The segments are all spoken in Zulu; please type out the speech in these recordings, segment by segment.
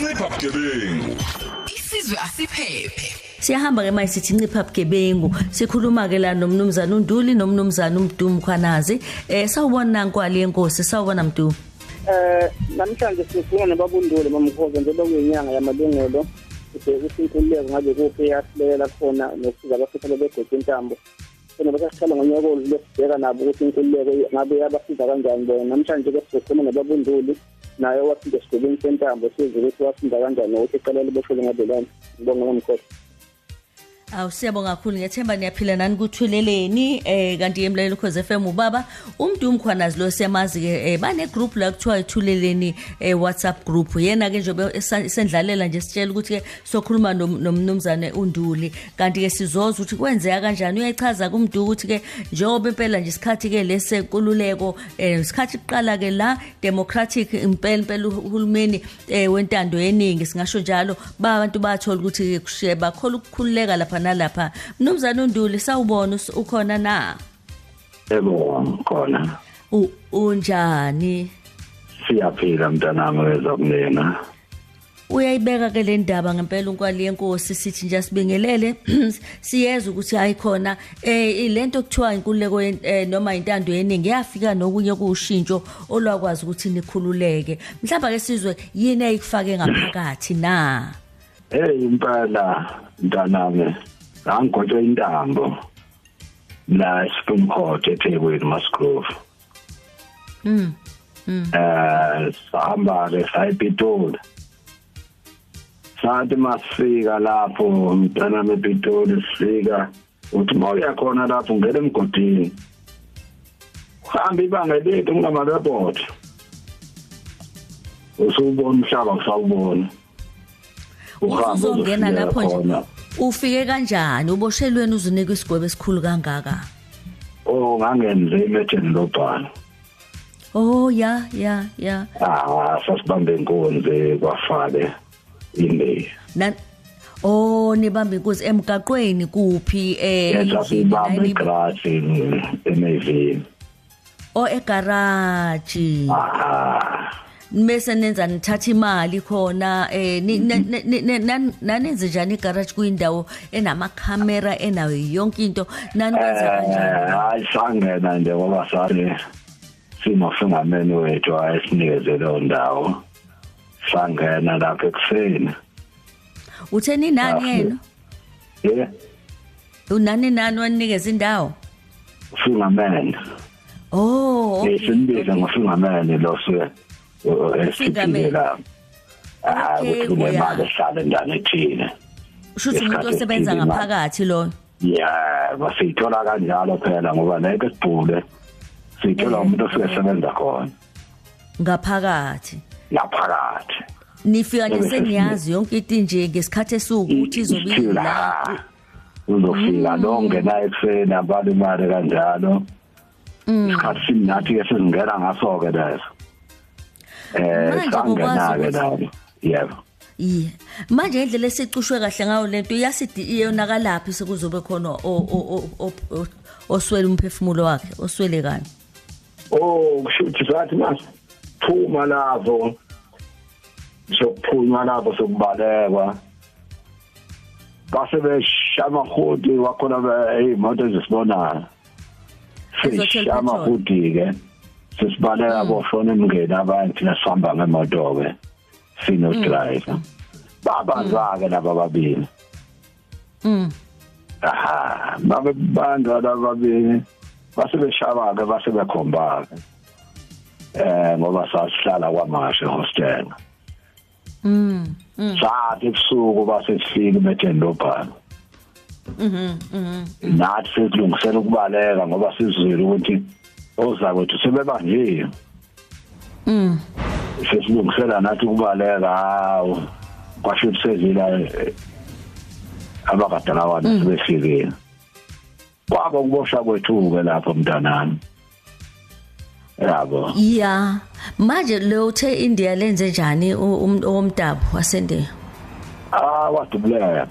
ncipha bugebengu. Isizwe asiphephe. Siyahamba ke manje sithi ncipha bugebengu. Sikhuluma ke la nomnumzana uNduli nomnumzana uMdumu Khanazi eh sawubona nkwali yenkosi sawubona Mdumu. Eh namhlanje sikhuluma nababundule mamkhoza njengoba kuyinyanga yamalungelo. Ibheka isinkululeko ngabe kuphi yasilelela khona nokusiza abafisa begoda intambo. Khona basasiqala ngonyaka odlule sibheka nabo ukuthi inkululeko ngabe yabasiza kanjani bona. Namhlanje ke sizokhuluma nababunduli naye waphinde esigubeni sentambo sizwe ukuthi wasinda kanjani nokuthi icala liboshele ngabelani ngibonga mamkhoza Awu siyabonga kakhulu ngethemba niyaphila nani kuthuleleni eh kanti emlalelo khoze FM ubaba umdumu khwanazi lo siyamazi ke eh, bane group la kuthiwa ithuleleni eh, WhatsApp group. Yena ke njobe esendlalela nje sitshela ukuthi ke sokhuluma nom- nomnumzane uNduli. Kanti ke sizoza ukuthi kwenzeka kanjani? Uyayichaza kumduku ukuthi ke njengoba impela nje isikhathi ke lesenkululeko eh isikhathi kuqala ke la democratic impela impela uhulumeni eh wentando yeningi singasho njalo ba abantu bathola ukuthi kushiye bakhola ukukhululeka lapha nalapha mnumzane uNduli sawubona ukhona na? Yebo khona. Unjani? Siyaphila mntanami weza kumina uyayibeka ke le ndaba ngempela unkwali yenkosi sithi nje sibingelele siyeza ukuthi ayikhona eh lento kuthiwa inkululeko eh, noma intando yeningi yafika nokunye kushintsho olwakwazi ukuthi nikhululeke. Mhlawumbe ke sizwe yini ayikufake ngaphakathi na? Hey impela mntanami. Angigotshe intambo. La Supreme Court eThekwini Masgrove mm eh sahamba ke sayipitoli. Sathi masifika lapho mntanami epitoli sifika uthi mawuya khona lapho ngene emgodini. Uhambe ibanga elide ungamareport usubona umhlaba usawubona uzongena lapho nje. Ufike kanjani? Uboshelweni uzunika isigwebo esikhulu kangaka? Oh ngangenze imetheni lobhala oh ya ya ya. Ah sasibambe inkonzi kwafale imbeyi na oh nibamba inkosi emgaqweni kuphi? Eh enibe- igrasi emevini oh egaraji ah bese nenza nithatha imali khona eh ni- ne- ne- ne- ne- nan- nanenze njani igarage kuyindawo enamakhamera enayo yonke into? Nani kwenza eh kanjani? hayi sangena nje ngoba sari sinofungameni wethu ayesinikeze leyo ndawo. Sangena lapha ekuseni. Utheni nani Kahle. yena? Ye? Unani nani wanikeza indawo? Fungameni oh okay, esimbiza okay. ngofungameni lo se Ufungameni. esiphilela ah ukuthi kunemali uya. ehlala endane ethile. Shuthi umuntu Isikhathi osebenza ngaphakathi lo? Yeah basithola kanjalo phela ngoba ngeke sibhule. Sithola Eh, umuntu ofike eh. khona. Ngaphakathi. Ngaphakathi. Nifika nje seniyazi yonke into nje ngesikhathi esiwukuthi izobe Isithula, ila ha. uzofika lo ongena ekuseni abala imali kanjalo. Isikhathi simnathi ke sizingena ngaso ke leso. Eh Manje sangena ngokwazi ke ukuthi- lapho yebo Iye. Manje indlela esicushwe kahle ngayo lento yasidi iyonakalaphi sekuzobe khona oswele umphefumulo wakhe oswelekayo. Oh kushuthi sathi manje phuma lapho sokuphunywa lapho sokubalekwa base beshama khodi wakhona imoto ezisibonayo petrol. khodi ke sesibaleka bofona emngeni abanye thina sihamba ngemoto ke sino driver babaza ke laba babili Mm. aha. Babe bandwa laba babili base beshaba ke base bekhomba ke eh ngoba sasihlala kwamashe hostel. Mm. Mm. sathi ebusuku base sifika emetheni lobhalo Mhm. Mhm. nathi sesilungisela ukubaleka ngoba sizwile ukuthi oza kwethu sebebanjiwe Mm. sesilungisela nathi ukubaleka hawo kwasho sezila eh, abakadala wami sebefikile kwaba ukuboshwa kwethu ke lapho mntanami yabo Yeah. Manje lo uthe India lenze njani u- um- omdabu wasende? ah wadubuleka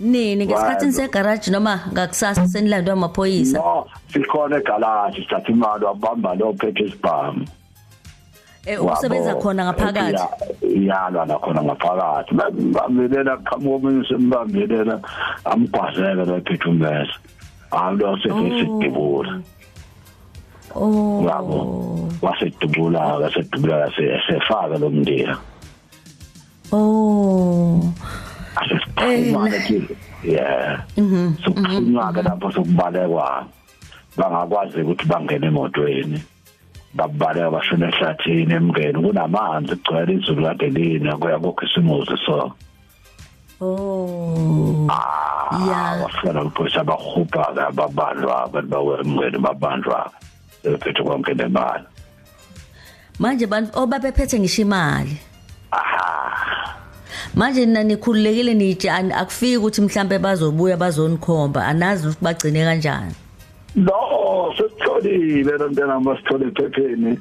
Nini ngesikhathini Wabo. segarage noma ngakusasa senilandwa amaphoyisa? no sikhona egalaji sithatha imali wabamba lo phethe isibhamu Eh, ukusebenza Wabo, khona ngaphakathi? ya- iyalwa nakhona ngaphakathi bambelela qhamuka omunye sembambelela amgwazela bephethe umbese alo sesidibula Oh. yabo wasedubula wasedubula sefaka lo mndila Oh. Asesikhuluma ke yeah sokukhulunywa ke lapho sokubalekwa bangakwazi ukuthi bangene emotweni babaleka bashona ehlathini emngeni kunamanzi kugcwele izulu kade lina kuya kokhisimuzi so Oh. Ya. wafika laphosa bahupha ke ababanjwa abantu bawe emngeni babanjwa bephethe konke nemali Manje bantu obabephethe ngisho imali. Aha Manje nina nikhululekile nitshani akufiki ukuthi mhlambe bazobuya bazonikhomba anazi ukuthi bagcine kanjani. no sesitholile lo ntwana masithole ephepheni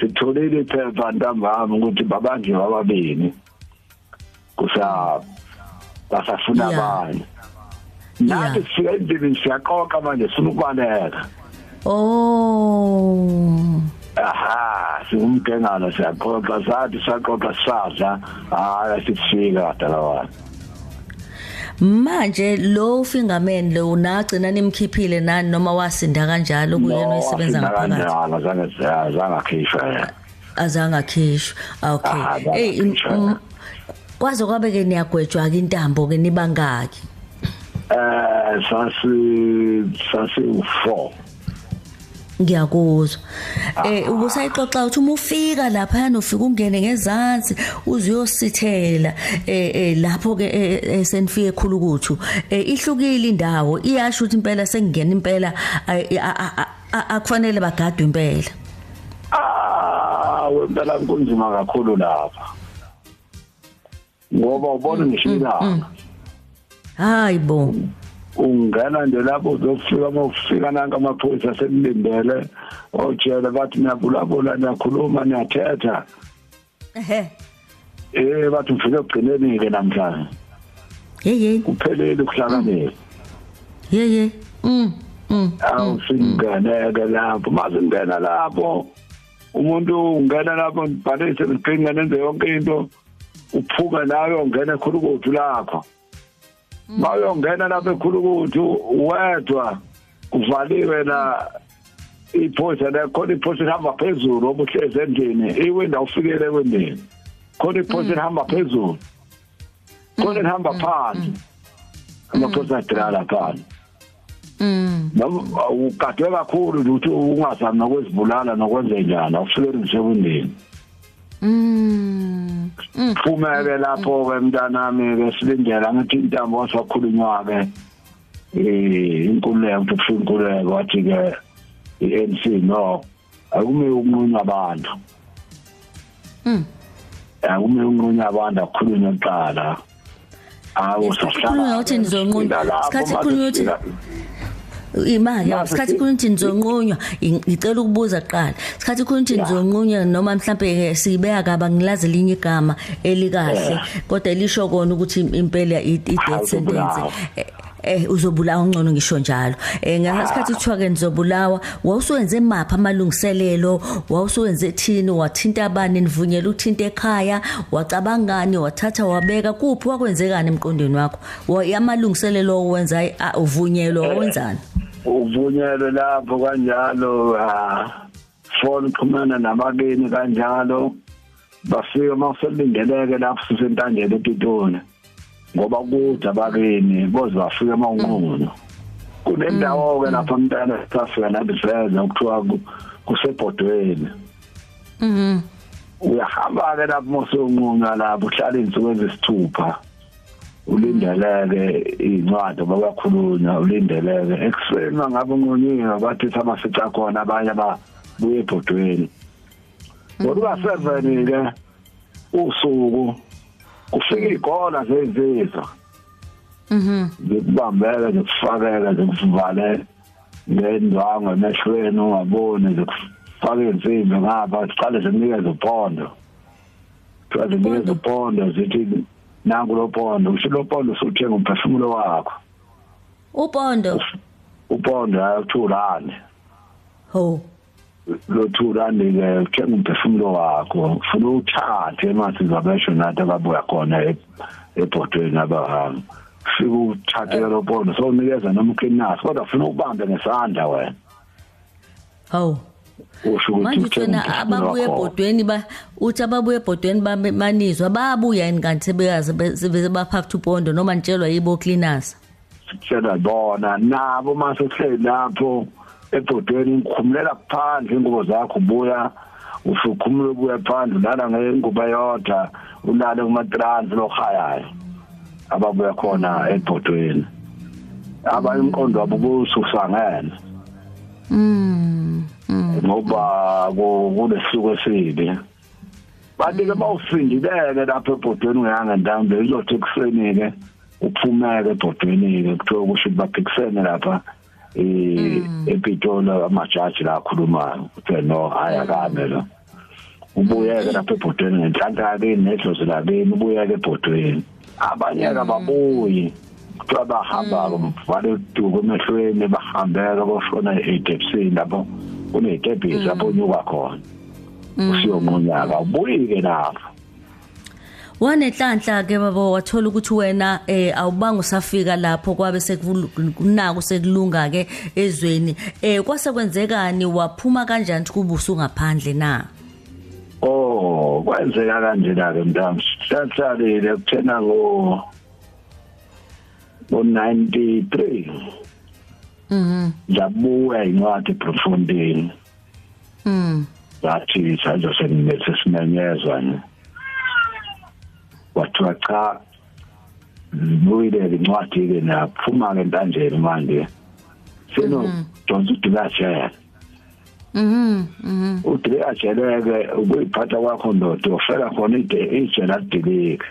sitholile iphepha ntambama ukuthi babanjwe ababini kusa basafuna Yeah. abanye nathi Yeah. sifika endlini siyaqoqa manje sifuna ukubaleka Oh. Aha singumgengana siyaqoqa sathi saqoqa sisadla hayi sifika dalawana Manje lo fingerman lo unagcina nimkhiphile nani noma wasinda kanjalo kuyena oyisebenza ngaphakathi. kanjalo zange zangakhishwa azange akhishwe. Okay. Ah, azange hey im- akhishwe. mm, kwaze kwabe ke niyagwetshwa ke intambo ke nibangaki? Eh sasi sasi u4 ngiyakuzwa. Eh ubusayixoxa uthi uma ufika lapha yana ufika ungene ngezansi uze uyosithela eh eh, lapho ke eh, eh, senifike ekhulukuthu ihlukile indawo. Iyasho ukuthi impela sengingena impela akufanele bagadwe impela. Ah wempela kunzima kakhulu lapha. Ngoba ubona ngisho ilanga. hayi bo. Ungena nje lapho uzofika mawufika nanka amaphoyisa sekulindele otshele bathi niyabulabula niyakhuluma niyathetha. Ehe. Eh bathi ufike ekugcineni ke namhlanje yeye kuphelele ukuhlakanela yeye mm mm awusingeneke lapho masingena lapho. Umuntu ungena lapho nibhalise niqinga nenze yonke into. Uphuka nayo ungena ekhulukuthu lakho bayongena lapha ekhulukuthu wedwa kuvaliwe la khona iphosa ihamba phezulu obuhlezi endlini iwindow ufikele ewindini. Khona iphosa ihamba phezulu. Khona ihamba phansi. Amaphosa adala phansi. Mm. Noma ugadwe kakhulu ukuthi ungazami nokwezibulala nokwenze njani awufikele ngisebundini mm. Mm. Phumeke lapho ke mntanami ke silindela ngithi intambo wasakhulunywa ke eh inkululeko kufika inkululeko wathi ke i-ANC no akume ukunqunya abantu. Mm. Akume ukunqunya abantu akukhulunywa kuqala. Awu Kukhulunywa ukuthi nizonqunywa. Isikhathi kukhulunywa ukuthi- imali. Yawo Mase sikhathi si- khona ukuthi nizonqunywa. I- ngicela ukubuza kuqala. Sikhathi khona ukuthi nizonqunywa noma mhlambe ke sibeka kaba ngilazi elinye igama elikahle. Kodwa elisho kona ukuthi impela i i- death Hawu, sentence. uzobulawa. Eh, eh uzobulawa ngcono ngisho njalo. Eh ngasikhathi kuthiwa ke nizobulawa wawusuwenze mapha amalungiselelo? Wawusuwenze thini? Wathinta abani? Nivunyela ukuthinta ekhaya? Wacabangani? Wathatha wabeka? Kuphi? Wakwenzekani emqondweni wakho? Wa- amalungiselelo owenza uvunyelwa wenzani uvunyelwe lapho kanjalo phone xhumana nabakini kanjalo. Bafika mawuselindeleke lapho sisentandeni ePitoli ngoba kude abakini boze bafike mawunqono kunendawo ke lapha mntana safika nathi seza ukuthiwa ku- kusebhodweni. Mhm uyahamba ke lapho mosonqunywa lapho uhlala insuku ezisithupha ulindeleke incwadi abakhulunywa ulindeleke ekuseni mangabe unqunyiwe bathi samasica khona abanye ababuye ebhodweni. Ngoba 7 ke usuku kufika igola zezinsizwa mhm. Zikubambeke zikufakeke zikuvale ngendwango emehlweni ungaboni zikufake insimbi ngapha siqale sinikeze upondo siqale sinikeze upondo zithi nangu lo pondo usho lo pondo usuthenga umphefumulo wakho. Upondo? Upondo ayothulane ho. Lothulani ke uthenga umphefumulo wakho. Ufuna uthathe mase zabesho nathi ababuya khona e- ebhodweni abahamba fika uthathe lo bono so unikeza noma uklinasi kodwa ufuna ubambe ngesandla wena. Hawu usho ukuthi manje uthenga thina umphefumulo ababuye wakho. ebhodweni ba uthi ababuye ebhodweni babe- banizwa bayabuya yini kanti sebekaze beze baphapha upondo noma nitshelwa yibo cleaners? Sitshela bona nabo mase uhleli lapho ebhodweni ngikhumulela phandle ingubo zakho ubuya usukhumula ubuya phandle ulala ngengubo eyodwa ulale kumatrans lohayayo ababuya khona ebhodweni. Abanye umqondo wabo kususangene mm mm. Ngoba ku- kulesisuku esibi. Bathi ke bawufindileke lapha ebhodweni uyange ntambe izothi ekuseni ke uphumeke ebhodweni ke kuthiwa kusho ukuthi baphikisene lapha eh epitolo amajaji la akhulumayo kuthiwa no haya kame lo. Ubuyeke lapha ebhodweni ngenhlanhla ke nedlozi lakini ubuyeke ebhodweni. Abanye ke ababuyi. Kuthiwa bahamba bavale uduku emehlweni bahambeka bashona edepsini lapho. Kuney'tebhisi lapho unyuka khona. Usiyonqunyaka ubuyi-ke lapho wanenhlanhla ke baba wathola ukuthi wena eh awubanga usafika lapho kwabe sekunako sekulunga ke ezweni. Eh kwase kwenzekani waphuma kanjani ukuthi kube usungaphandle na? Oh kwenzeka kanjena-ke mntami sihlalile kuthena ngo ngo-ninety-three mhm ngabuya incwadi eprofundini. Mm. Ngathi sanje sesimenyezwa ne wathiwa cha buyile incwadi-ke naphuma-ke entanjeni manje. Senodonsa udikajele mhm mhm udikajele-ke ukuyiphatha kwakho ndoda ufela khona ide- ijele adilike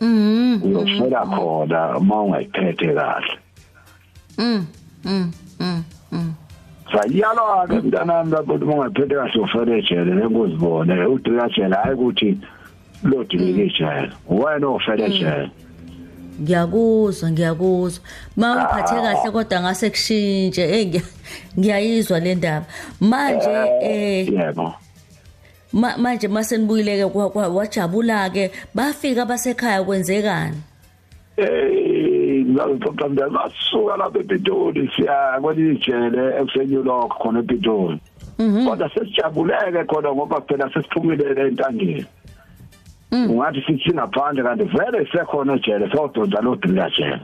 mhm uyofela khona uma ungayiphethe kahle. Mm. Mm mm mm. Sayiyalwa-ke mntanami lapho uma ungayiphethe kahle ufele ejele lekuzibone udikajele hhayi ukuthi lodilike ijele wena ofele ejele ngiyakuzwa ngiyakuzwa. Ma ungiphathe kahle kodwa ngase kushintshe. Ngiya- ngiyayizwa le ndaba. Manje eh yebo. ma- manje masenibuyileke kwa- kwa- wajabula ke bafika kwenzekani Eh ngizophamda basuka lapha ePitoli siya kwelinye ijele ekusenyulokho khona ePitoli. Kodwa sesijabuleke khona ngoba phela sesiphumelele entangeni. Ungathi sithi ngaphandle kanti vele sekhona ejele sodonsa lo driller jele.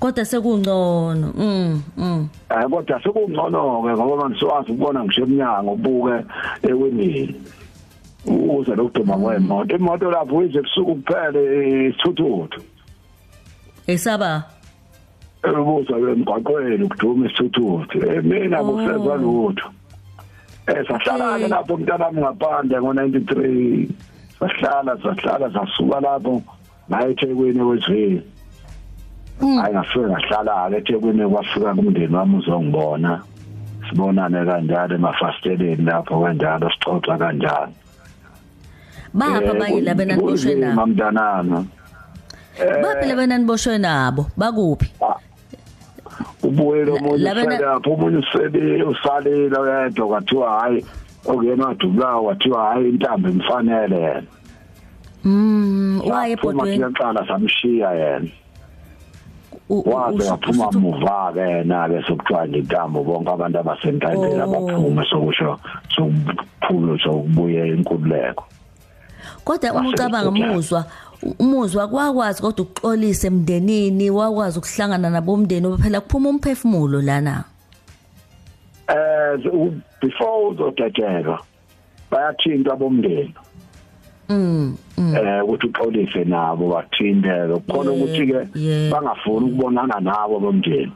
kodwa sekungcono mm mm Eh kodwa sekungcono ke ngoba manje siwazi ukubona ngisho eminyango ubuke ewinini. Uze lokuduma kwemoto. Imoto lapho ize kusuka kuphele isithuthu. Esaba? Ebuza emgwaqweni ukuduma isithuthu eh mina kusezwa lutho. Eh sahlala ke lapho mntanami ngaphandle ngo93 sahlala sahlala sasuka lapho ngaye eThekwini wezweni hayi ngafika ngahlala ke eThekwini kwafika kumndeni wami uzongibona. Sibonane kanjalo emafasteleni lapho kanjalo sixoxa kanjalo. Bapha abanye laba naniboshwe nabo mntanami. Baphi laba naniboshwe nabo? Bakuphi? Ubuye lo munye Labana- lapho omunye usele usalile yedwa kwathiwa hayi okuyena wadubulawa kwathiwa hayi intambo imfanele yena. Mm waye ebhodweni. siyaqala samshiya yena. Waze waphuma muva ke yena ke sokuthiwa nje intambo bonke abantu abasentandeni Oh. abaphume sokusho sokuphula sokubuye inkululeko. Kodwa uma ucabanga umuzwa umuzwa kwakwazi kodwa ukuxolisa emndenini wakwazi ukuhlangana nabomndeni phela kuphuma umphefumulo lana? Eh before uzodatshelwa bayathinta abomndeni. Mm mm. Eh ukuthi uxolise nabo bathindeke khona ukuthi ke bangafuni ukubonana nabo bomndeni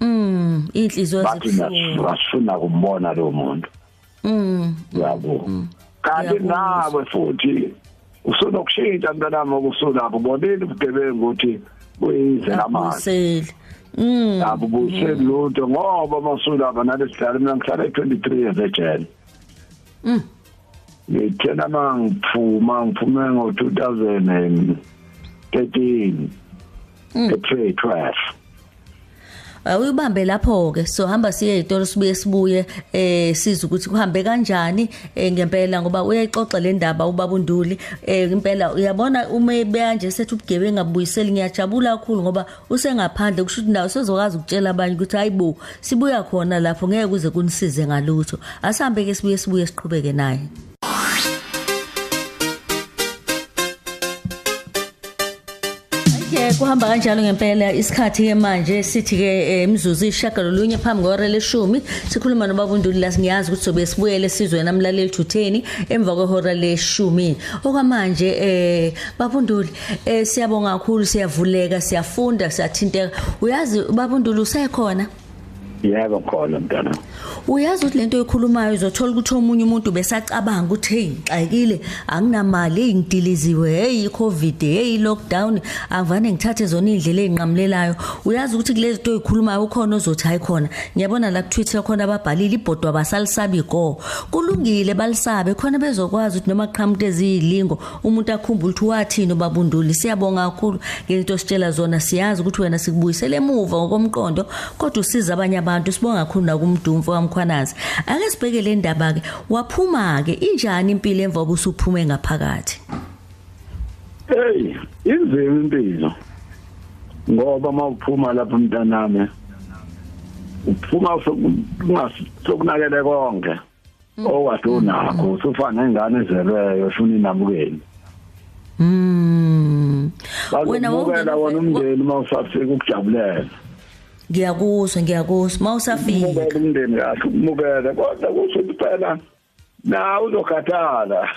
mm inhliziyo zibuhlungu asifuna kumbona lo muntu. Mm yabo kanti Ngiyakuzwa. nawe futhi usunokushintsha mntanami okusulapho bonile ubugebengu ukuthi kuyize lamanzi abuseli mm. abo buseli lutho ngoba masulapha nalesihlala mina ngihlala e-23 years ejele. Mm. ngithena ma ngiphuma ngiphume ngo-2013 Mm. e-trade 12 Awuyibambe lapho ke so hamba siye ezitolo sibuye sibuye eh siza ukuthi kuhambe kanjani eh, ngempela ngoba uyayixoxa le ndaba ubaba uNduli eh impela uyabona uma beyanje sethi ubugebengu ngabuyiseli ngiyajabula kakhulu ngoba usengaphandle kusho ukuthi nawe sezokwazi ukutshela abanye ukuthi hayibo sibuya khona lapho ngeke kuze kunisize ngalutho. Asihambe ke sibuye sibuye siqhubeke naye. Ke kuhamba kanjalo ngempela isikhathi ke manje sithi ke imzuzu ishagalolunye phambi kwehora leshumi. Sikhuluma nobaba uNduli la ngiyazi ukuthi sobe sibuyele sizwe namlaleli thutheni emva kwehora leshumi. Okwamanje eh baba uNduli eh siyabonga kakhulu siyavuleka siyafunda siyathinteka. Uyazi baba uNduli usekhona? Yebo khona mntana uyazi ukuthi lento ekhulumayo uzothola ukuthi omunye umuntu besacabanga ukuthi hey ngixakile anginamali hey ngidiliziwe hey icovid hey lockdown avane ngithathe zona indlela ezinqamlelayo uyazi ukuthi kulezi zinto ezikhulumayo ukhona ozothi hayi khona. Ngiyabona la ku Twitter khona ababhalile ibhodwa basalisabi go. Kulungile balisabe khona bezokwazi ukuthi noma qhamuke eziyilingo umuntu akhumbule ukuthi wathini ubabunduli. Siyabonga kakhulu ngezinto sitshela zona. Siyazi ukuthi wena sikubuyisele emuva ngokomqondo kodwa usiza abanye abantu. Sibonga kakhulu nakumdumfu kamkhwanazi. Ake sibheke le ndaba ke waphuma ke injani impilo emva kokuba usuphume ngaphakathi? Hey inzima impilo. Ngoba mawuphuma lapha mntanami uphuma sokunakele konke. Okade unakho usufana nengane ezelweyo shuni namukeli mm. Wena wona umndeni mawusafika ukujabulela ngiyakuzwa ngiyakuzwa mawusafika. Umukele umndeni kahle umukele kodwa kusho ukuthi phela na uzokhathala.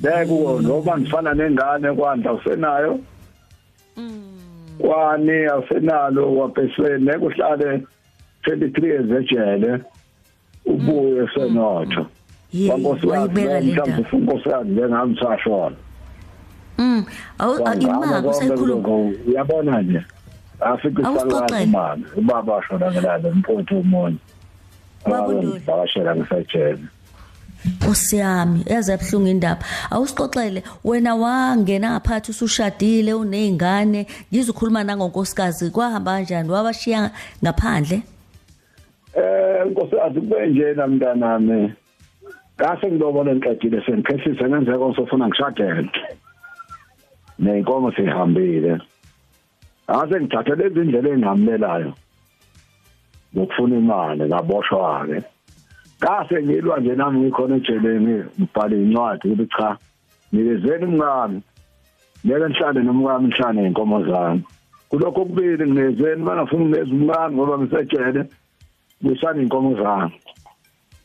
Bekuwo noma ngifana nengane kwanda usenayo? Kwani awusenalo wabhesene kuhlale 23 years ejele ubuye senotho mhlawumbe unkosikazi njengami sashona mm. Awu imaka usayikhuluma uyabona nje? Afike isalwazi mama ubaba washona ngelalo mpotho umunye bawashela ngisajele Osiyami yazi abhlungu indaba. Awusixoxele wena wangena ngaphathi usushadile unezingane ngizokhuluma nangonkosikazi kwahamba kanjani? Wabashiya ngaphandle? Eh nkosikazi kube nje namntanami. Kase ngilobona ngiqedile sengikhehlise ngenzeka usofuna ngishadele. Nenkomo sihambile ase ngithathe lezi indlela engamlelayo ngokufuna imali ngaboshwa ke kase ngilwa nje nami ngikhona ejeleni ngibhale incwadi ukuthi cha nikezeni umngami ngeke nihlale nomngami nihlale inkomo zami. Kulokho kubili nginezeni bangafuni nginikeza umngami ngoba ngisejele kusana inkomo zami.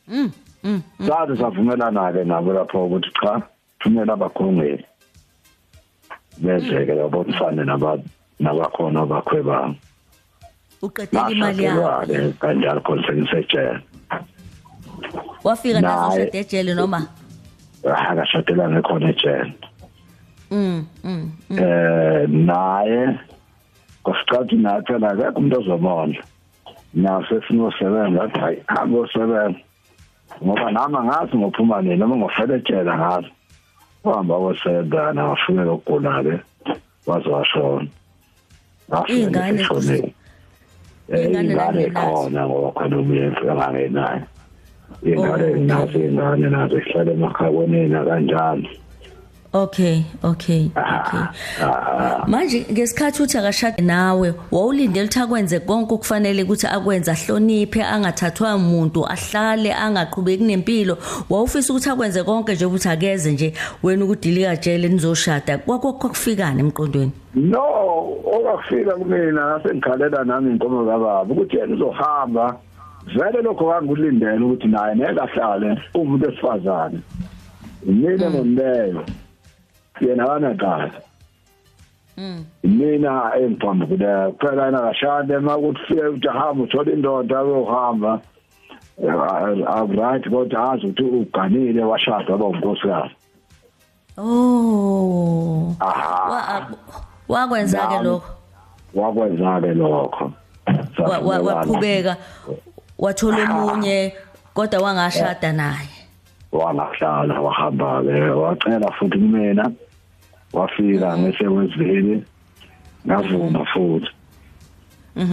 Mm mm sathi savumelana ke nabo lapho ukuthi cha thumela abakhongeli benzeke labo kufane nabantu nabakhona bakhwebanga uqedela imali yakho? kanjalo khona sengisejele. Wafika nazo shade ejele noma? Akashadela ngekhona ejele. Mm mm eh naye kosiqathi naye phela akekho umuntu ozomondla naso sinosebenza athi hayi hambe osebenza ngoba nami ngathi ngophuma nini noma ngofela ejele ngathi uhamba wosebenza nafike lokugula-ke waze washona iy'ngane ingane khona ngoba khona umyemfu engangenayo ingane nazo ingane nazo ihlala emakhaya konina kanjalo Okay, okay, okay. Manje ngesikhathi uthi akashade nawe, wawulindele ukuthi akwenze konke okufanele ukuthi akwenze ahloniphe, angathathwa umuntu, ahlale angaqhubeki nempilo. Wawufisa ukuthi akwenze konke nje ukuthi akeze nje wena ukudilika jele nizoshada. Kwakho kufikani emqondweni? No, okufika kumina ngasengikhalela nami inkomo kababa ukuthi yena uzohamba. Vele lokho kangikulindele ukuthi naye ngeke ahlale umuntu esifazane. Mina ngomleyo. Yena kanaqala Mm. mina engiphambi kuda kuphela yena kashade makuthi fike ujahamba uthola indoda ayohamba right kodwa azi ukuthi uganile washada waba unkosikazi Oh. aha Wakwenza ke Nami. lokho. wakwenza ke lokho Wa- wa- Waqhubeka wathola omunye kodwa wangashada naye. wangahlala wahamba ke wacela futhi kumina wafika ngesekwezivili ngavuma futhi.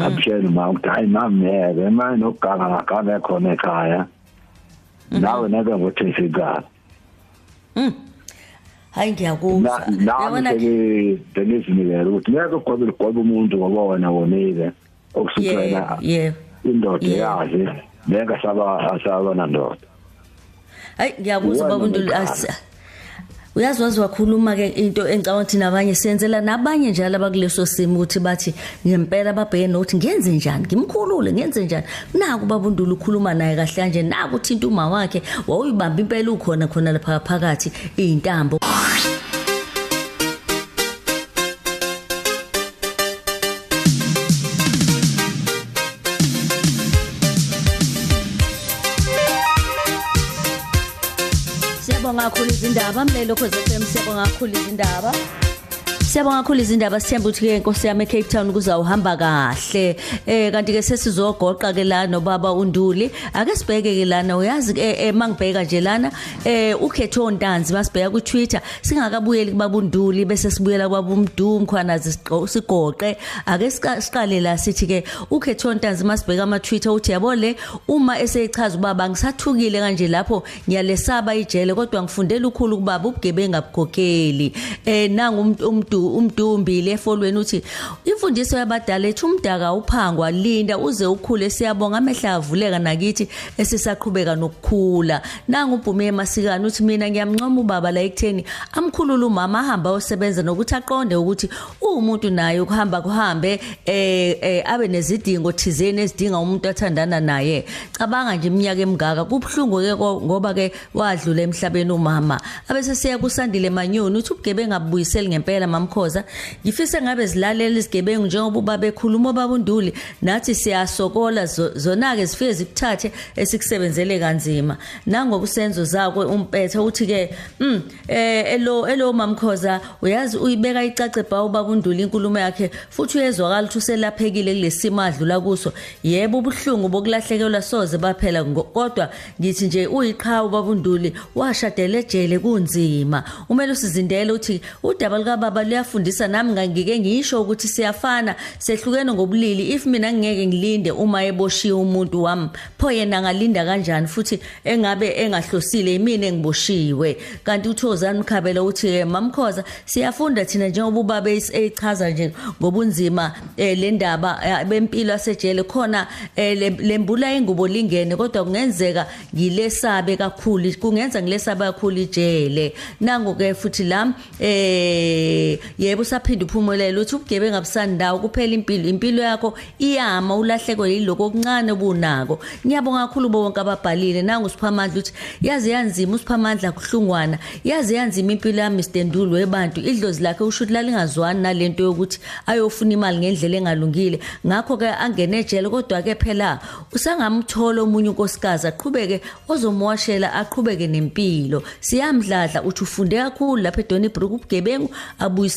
Abshela uma ukuthi hayi mameke manje nokuganga ngaganga ekhona ekhaya. Nawe nake ngothi sikala hayi ngiyakuzwa Yabona ke- bengizinikela ukuthi ngeke ugwebe ligwebe umuntu ngoba wena wonile okusuthela yebo indoda yazi ngeke asaba asaba nandoda. Hayi ngiyakuzwa asi- uyazi wazi wakhuluma ke into engicabanga ukuthi nabanye siyenzela nabanye njalo abakuleso simo ukuthi bathi ngempela babheke nokuthi ngenze njani ngimkhulule ngenze njani. Naku babundula ukhuluma naye kahle kanje naku uthinta uma wakhe wawuyibamba impela ukhona khona lapha phakathi iy'ntambo. Kakhulu izindaba. Mlelo cause FM siyabonga kakhulu izindaba. Siyabonga kakhulu izindaba sithemba ukuthi ke inkosi yami eCape Town kuzawuhamba kahle. Eh kanti ke sesizogoqa ke la nobaba uNduli. Ake sibheke ke lana uyazi ke eh, mangibheka nje lana eh ukhetho Ntanzi masibheka ku Twitter singakabuyeli kubaba uNduli bese sibuyela kwaba umdum khona sigoqe. Ake sika- siqale la sithi ke ukhetho Ntanzi masibheka ama Twitter uthi yabo le uma eseyichaza ubaba ngisathukile kanje lapho ngiyalesaba ijele kodwa ngifundela ukhulu kubaba ubugebengu abukhokheli eh nangu umuntu- umdu umdumbili efolweni uthi imfundiso yabadala ethi umdaka uphangwa linda uze ukhule siyabonga amehla avuleka nakithi esisaqhubeka nokukhula. Nangu ubhume emasikani uthi mina ngiyamncoma ubaba la ekutheni amkhulula umama ahamba osebenza nokuthi aqonde ukuthi umuntu naye ukuhamba kuhambe eh eh, abe nezidingo thizeni ezidinga umuntu athandana naye. Cabanga nje iminyaka emingaka kubhlungu ke ko- ngoba ke wadlula emhlabeni umama. Abese siya kusandile manyoni uthi ubugebengu abuyiseli ngempela mamkhoza ngifise ngabe zilalela izigebengu njengoba ubaba ekhuluma babunduli nathi siyasokola zo- zona-ke zifike zikuthathe esikusebenzele kanzima. Nangokusenzo zakwe umpetha uthi ke mm eh elo elo mamkhoza uyazi uyibeka icace bha ubabunduli inkulumo yakhe futhi uyezwakala ukuthi uselaphekile kulesimo adlula kuso. Yebo ubuhlungu bokulahlekelwa soze baphela kodwa ngithi nje uyiqhawe ubabunduli washadela ejele kunzima. Umele usizindele uthi udaba likababa luyafundisa nami ngangike ngisho ukuthi siyafana sehlukene ngobulili. If mina ngingeke ngilinde uma eboshiwe umuntu wami pho yena angalinda kanjani futhi engabe engahlosile yimina engiboshiwe? Kanti uthozani mkhabela uthi mamkhoza siyafunda thina njengoba ubaba eyichaza nje ngobunzima eh, le ndaba eh, bempilo yasejele. Khona eh, le- lembula ingubo lingene kodwa kungenzeka ngilesabe kakhulu kungenza ngilesabe kakhulu ijele. Nango ke futhi la eh yebo usaphinda uphumelela uthi ubugebengu abusandawo kuphela impilo. Impilo yakho iyama ulahleko yiloko okuncane obunako. Ngiyabonga kakhulu bonke ababhalile. Nangu usiphamandla uthi yazi yanzima usiphamandla kuhlungwana. Yazi yanzima impilo yami Mr Ndulu webantu. Idlozi lakhe usho ukuthi lalingazwani nalento yokuthi ayofuna imali ngendlela engalungile. Ngakho ke angene ejele kodwa ke phela usangamthola omunye unkosikazi aqhubeke ozomoshela aqhubeke nempilo. Siyamdladla uthi ufunde kakhulu lapha eDonnybrook ubugebengu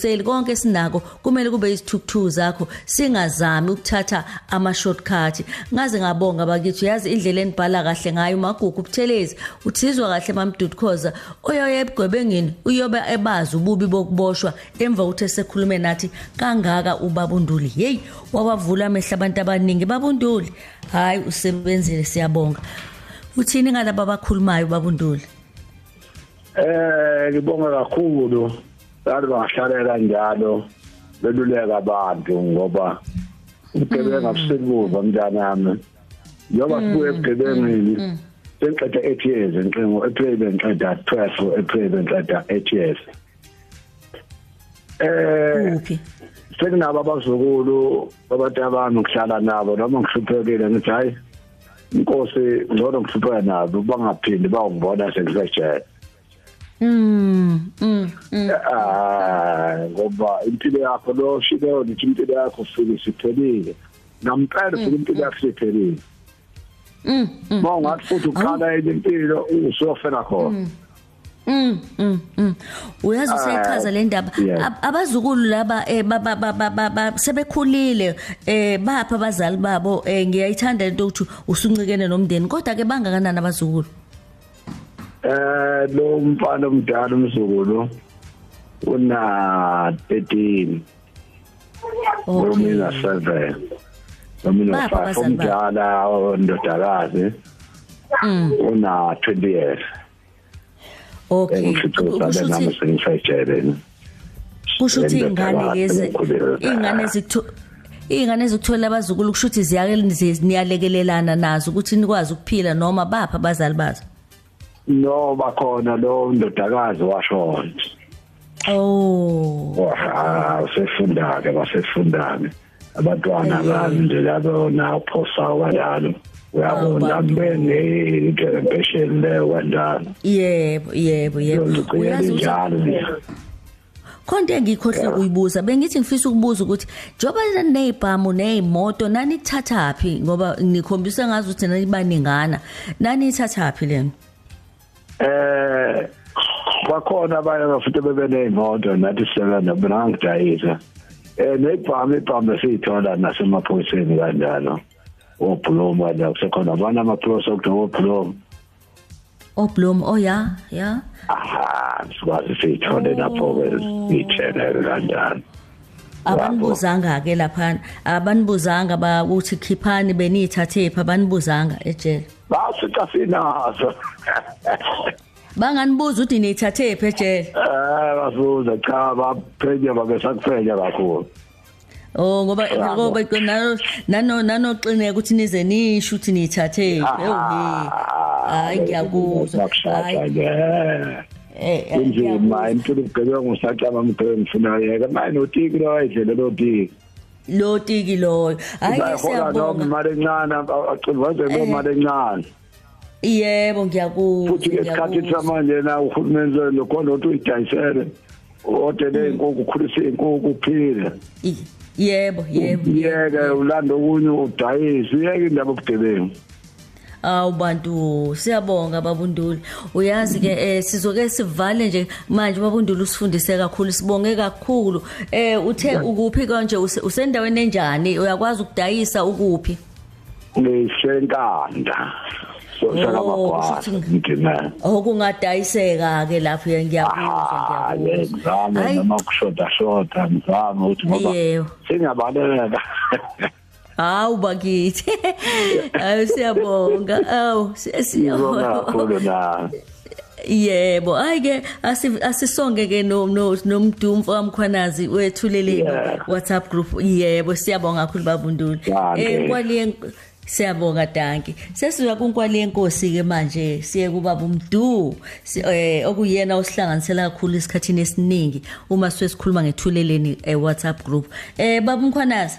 abuyiseli konke sinako kumele kube izithukuthu zakho singazami ukuthatha ama shortcut ngaze ngabonga bakithi yazi indlela enibhala kahle ngayo magugu ubuthelezi uthizwa kahle mamdudukhoza oyoye ebugwebengini uyobe ebazi ububi bokuboshwa emva ukuthi esekhulume nathi kangaka ubabunduli? Hey wawavula amehla abantu abaningi babunduli hayi usebenzile siyabonga. Uthini ngalabo abakhulumayo babunduli? Eh ngibonga kakhulu abantu bangahlalela njalo beluleka abantu ngoba ubugebengu abusebuva mntana yami njengoba sibuye ebugebengini sengiqeda 8 years nqingo April bengiqeda 12 April bengiqeda 8 years. Eh sekunabo abazukulu babantu abami ngihlala nabo noma ngihluphekile ngithi hayi inkosi ngcono ngihlupheka nabo bangaphindi bawungibona sengisejele mm mm mm. ah ngoba impilo yakho lo shilo lithi impilo yakho ufike siphelile. Nampela ufike impilo yakho siphelile. Mm, mm, mawungathi futhi uqala enye impilo usofela khona. Mm, mm, mm. uyazi Ah, usayichaza le ndaba. yeah. Ab- abazukulu laba eh, ba- ba- ba- ba- ba- ba- sebekhulile eh bapha abazali babo eh ngiyayithanda into ukuthi usuncikene nomndeni kodwa ke bangakanani abazukulu? Eh lo mfana omdala umzukulu una 13 Okay. Romina 7 nomina Bapha five abazali bakho? omdala ondodakazi Mm. una 20 years Okay. Kusho ukuthi kusho ukuthi ingane lezi ingane ezikutho ingane ezikuthola abazukulu kusho ukuthi ziyake niyalekelelana nazo ukuthi nikwazi ukuphila noma bapha abazali bazo. No bakhona lo ndodakazi washona Oh. waha usefunda ke basefunda ke abantwana Ayiye. bami nje labo naphosa kanjalo uyabona bantu. bene impesheni leyo kanjalo Yebo, yebo, yebo. ngicela Uyazi ukuthi njalo mina Konke engikhohle kuyibuza bengithi ngifisa ukubuza ukuthi njoba nezibhamu nezimoto nani thathapi ngoba nikhombisa ngazi ukuthi nani baningana nani ithathapi lena? Eh bakhona abanye abafuthi bebe nezimoto nathi sisebenza mina ngidayisa. Eh nebhamu ibhamu esiyithola nasemaphoyiseni kanjalo. Obhuloma la kusekhona abanye amaphoyisa okuthiwa obhuloma oblom oh ya ya. Aha sikwazi siyithole lapho ke siyithele kanjalo. Abanibuzanga ke lapha abanibuzanga ba ukuthi khiphani benithathe pha abanibuzanga ejele. Basica sinazo. Banganibuza ukuthi nithathe pha ejele? Eh basuza cha baphenya babesakuphenya kakhulu. Oh ngoba Yabo. ngoba nano nano nanoqineka ukuthi nize nisho ukuthi nithathe ewu hayi ngiyakuzwa hayi. Hayi eh eh eh, inzima ngiyakuzwa. impilo ubugebengu usacaba umgebengu ngifuna yeka manje utiki lo ayidlele lo tiki lo tiki loyo hayi ke uzayihola noma siyabonga imali encane acilwaze lo mali encane yebo futhi ngiyakuzwa esikhathini ngiyakuzwa. samanje na uhulumeni lo khona ukuthi uyidayisele odele inkukhu ukhulise inkukhu uphile I- yebo yebo yeke ulanda okunye udayise uyeke indaba obugebengu awu bantu siyabonga babunduli. Uyazi ke eh sizoke sivale nje manje babunduli usifundise kakhulu sibonge kakhulu. Eh uthe ukuphi konje use- usendaweni enjani? Uyakwazi ukudayisa ukuphi? Ngisenkanda so sakamagwala kusho ukuthi- ngidina okungadayiseka ke lapho ngiyakuzwa ah ngiyakuzwa ngizame Hayi. noma kushoda shoda ngizame ukuthi ngoba singabaleka. Hawu bakithi awu siyabonga awu siyabonga Yebo, ayike asisonge ke no no- nomdumfu wamkhwanazi wethuleleni. WhatsApp group. Yebo, siyabonga kakhulu babunduli. Danke. kwali siyabonga danki. Sesiya kunkwali yenkosi ke manje siye kubaba umdu Si- eh okuyena osihlanganisela kakhulu isikhathini esiningi uma sesikhuluma ngethuleleni eh, WhatsApp group. Eh baba umkhwanazi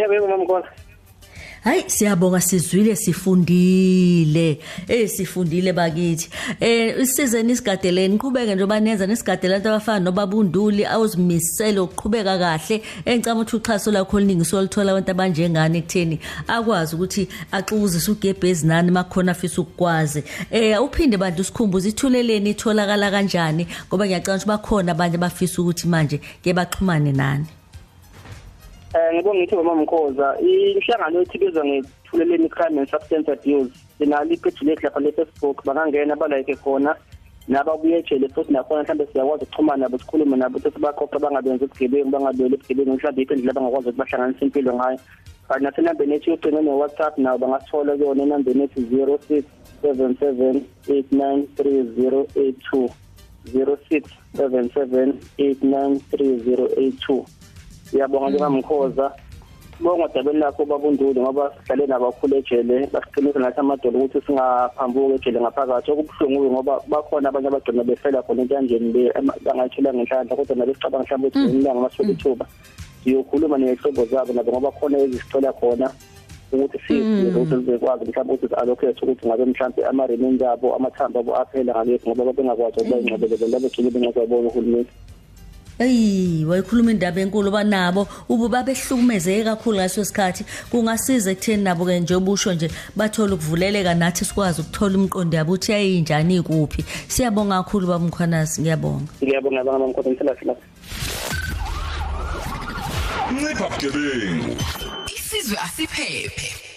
yebo yebo mamkhona Hayi siyabonga sizwile sifundile. Eh sifundile bakithi. Eh isizeni isigadeleni qhubeke njengoba nenza nesigadela abantu abafana nobabunduli awuzimisele ukuqhubeka kahle. Engicama ukuthi uxhaso lakho oluningi solithola abantu abanjengani ekutheni akwazi ukuthi axuzise ugebhezi nani makhona afisa ukukwazi. Eh uphinde bantu sikhumbuze ithuleleni itholakala kanjani ngoba ngiyacanga ukuthi bakhona abanye abafisa ukuthi manje ke baxhumane nani. Eh ngibonga ngithi mama Mkhoza inhlangano yethu ibizwa ngethuleleni crime and substance abuse sinalo ipage lethu lapha le Facebook bangangena balike khona nababuye ejele futhi nakhona mhlawumbe siyakwazi ukuxhumana nabo sikhulume nabo ukuthi baqoqe bangabenzi ubugebengu bangabeli ubugebengu mhlawumbe iphendle bangakwazi ukuthi bahlanganise impilo ngayo. Kanti nasenambeni yethu yocingo ne-whatsapp nabo bangasithola kuyona enambeni yethu zero six seven seven eight nine three zero eight two. zero six seven seven eight nine three zero eight two. Siyabonga njengamkhoza bonga dabeni lakho babunduli ngoba sihlale nabakhulu ejele. Basiqinisa nathi amadolo ukuthi singaphambuki ejele ngaphakathi. Okubuhlungu ngoba bakhona abanye abagcina befela khona entanjeni le bangayithola ngenhlanhla kodwa nabe sicabanga mhlawumbe ukuthi ilanga masithola ithuba siyokhuluma ney'hlobo zabo nabo ngoba khona ezisithola khona ukuthi size ukuthi sizekwazi mhlawumbe ukuthi alokhethe ukuthi ngabe mhlawumbe ama-remaind abo amathambo abo aphela ngalokhu ngoba babengakwazi ukuba ingcebelele labegcine bengazabona uhulumeni. Ey, wayikhuluma indaba enkulu banabo ubu babehlukumezeke kakhulu ngaso sikhathi. Kungasiza ekutheni nabo ke nje obusho nje bathola ukuvuleleka nathi sikwazi ukuthola umqondo yabo uthi ayinjani ikuphi. Siyabonga kakhulu babumkhwanazi ngiyabonga. Ngiyabonga banga mamkhoza ngiselaphi lapho ncipha bugebengu. Isizwe asiphephe.